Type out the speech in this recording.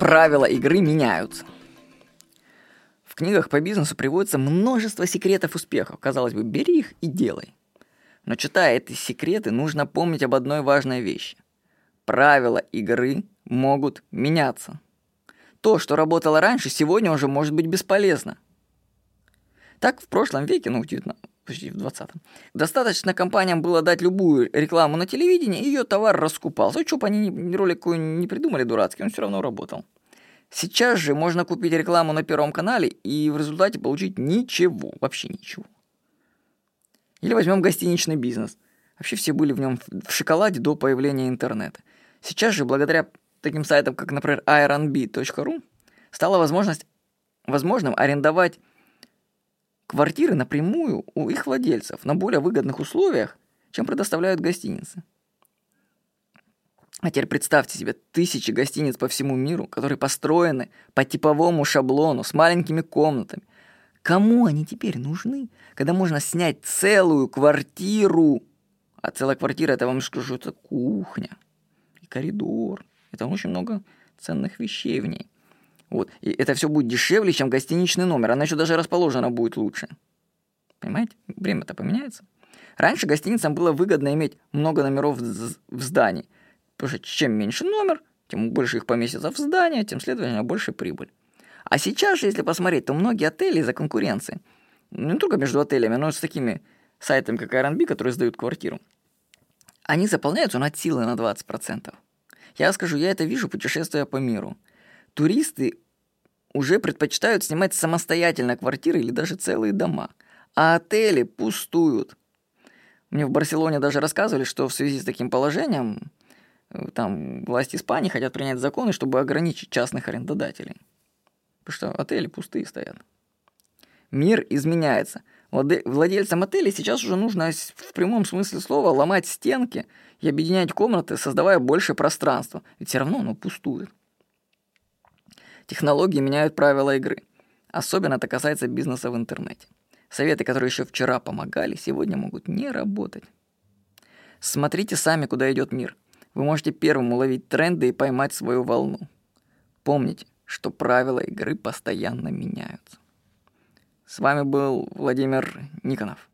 Правила игры меняются. В книгах по бизнесу приводится множество секретов успеха. Казалось бы, бери их и делай. Но читая эти секреты, нужно помнить об одной важной вещи. Правила игры могут меняться. То, что работало раньше, сегодня уже может быть бесполезно. Так в прошлом веке, ну, почти в 20-м, достаточно компаниям было дать любую рекламу на телевидении, и ее товар раскупался. Что бы они ролик не придумали дурацкий, он все равно работал. Сейчас же можно купить рекламу на Первом канале и в результате получить ничего, вообще ничего. Или возьмем гостиничный бизнес. Вообще все были в нем в шоколаде до появления интернета. Сейчас же, благодаря таким сайтам, как, например, ironb.ru, стала возможность, возможным арендовать квартиры напрямую у их владельцев на более выгодных условиях, чем предоставляют гостиницы. А теперь представьте себе тысячи гостиниц по всему миру, которые построены по типовому шаблону с маленькими комнатами. Кому они теперь нужны, когда можно снять целую квартиру? А целая квартира, это вам скажу, это кухня и коридор. Это очень много ценных вещей в ней. Вот. И это все будет дешевле, чем гостиничный номер. Она еще даже расположена будет лучше. Понимаете? Время-то поменяется. Раньше гостиницам было выгодно иметь много номеров в здании. Потому что чем меньше номер, тем больше их поместится в здание, тем, следовательно, больше прибыль. А сейчас же, если посмотреть, то многие отели из-за конкуренции, не только между отелями, но и с такими сайтами, как Airbnb, которые сдают квартиру, они заполняются на силы на 20%. Я скажу, я это вижу, путешествуя по миру. Туристы уже предпочитают снимать самостоятельно квартиры или даже целые дома, а отели пустуют. Мне в Барселоне даже рассказывали, что в связи с таким положением э, там власти Испании хотят принять законы, чтобы ограничить частных арендодателей. Потому что отели пустые стоят. Мир изменяется. Владельцам отелей сейчас уже нужно в прямом смысле слова ломать стенки и объединять комнаты, создавая больше пространства. Ведь все равно оно пустует. Технологии меняют правила игры. Особенно это касается бизнеса в интернете. Советы, которые еще вчера помогали, сегодня могут не работать. Смотрите сами, куда идет мир. Вы можете первым уловить тренды и поймать свою волну. Помните, что правила игры постоянно меняются. С вами был Владимир Никонов.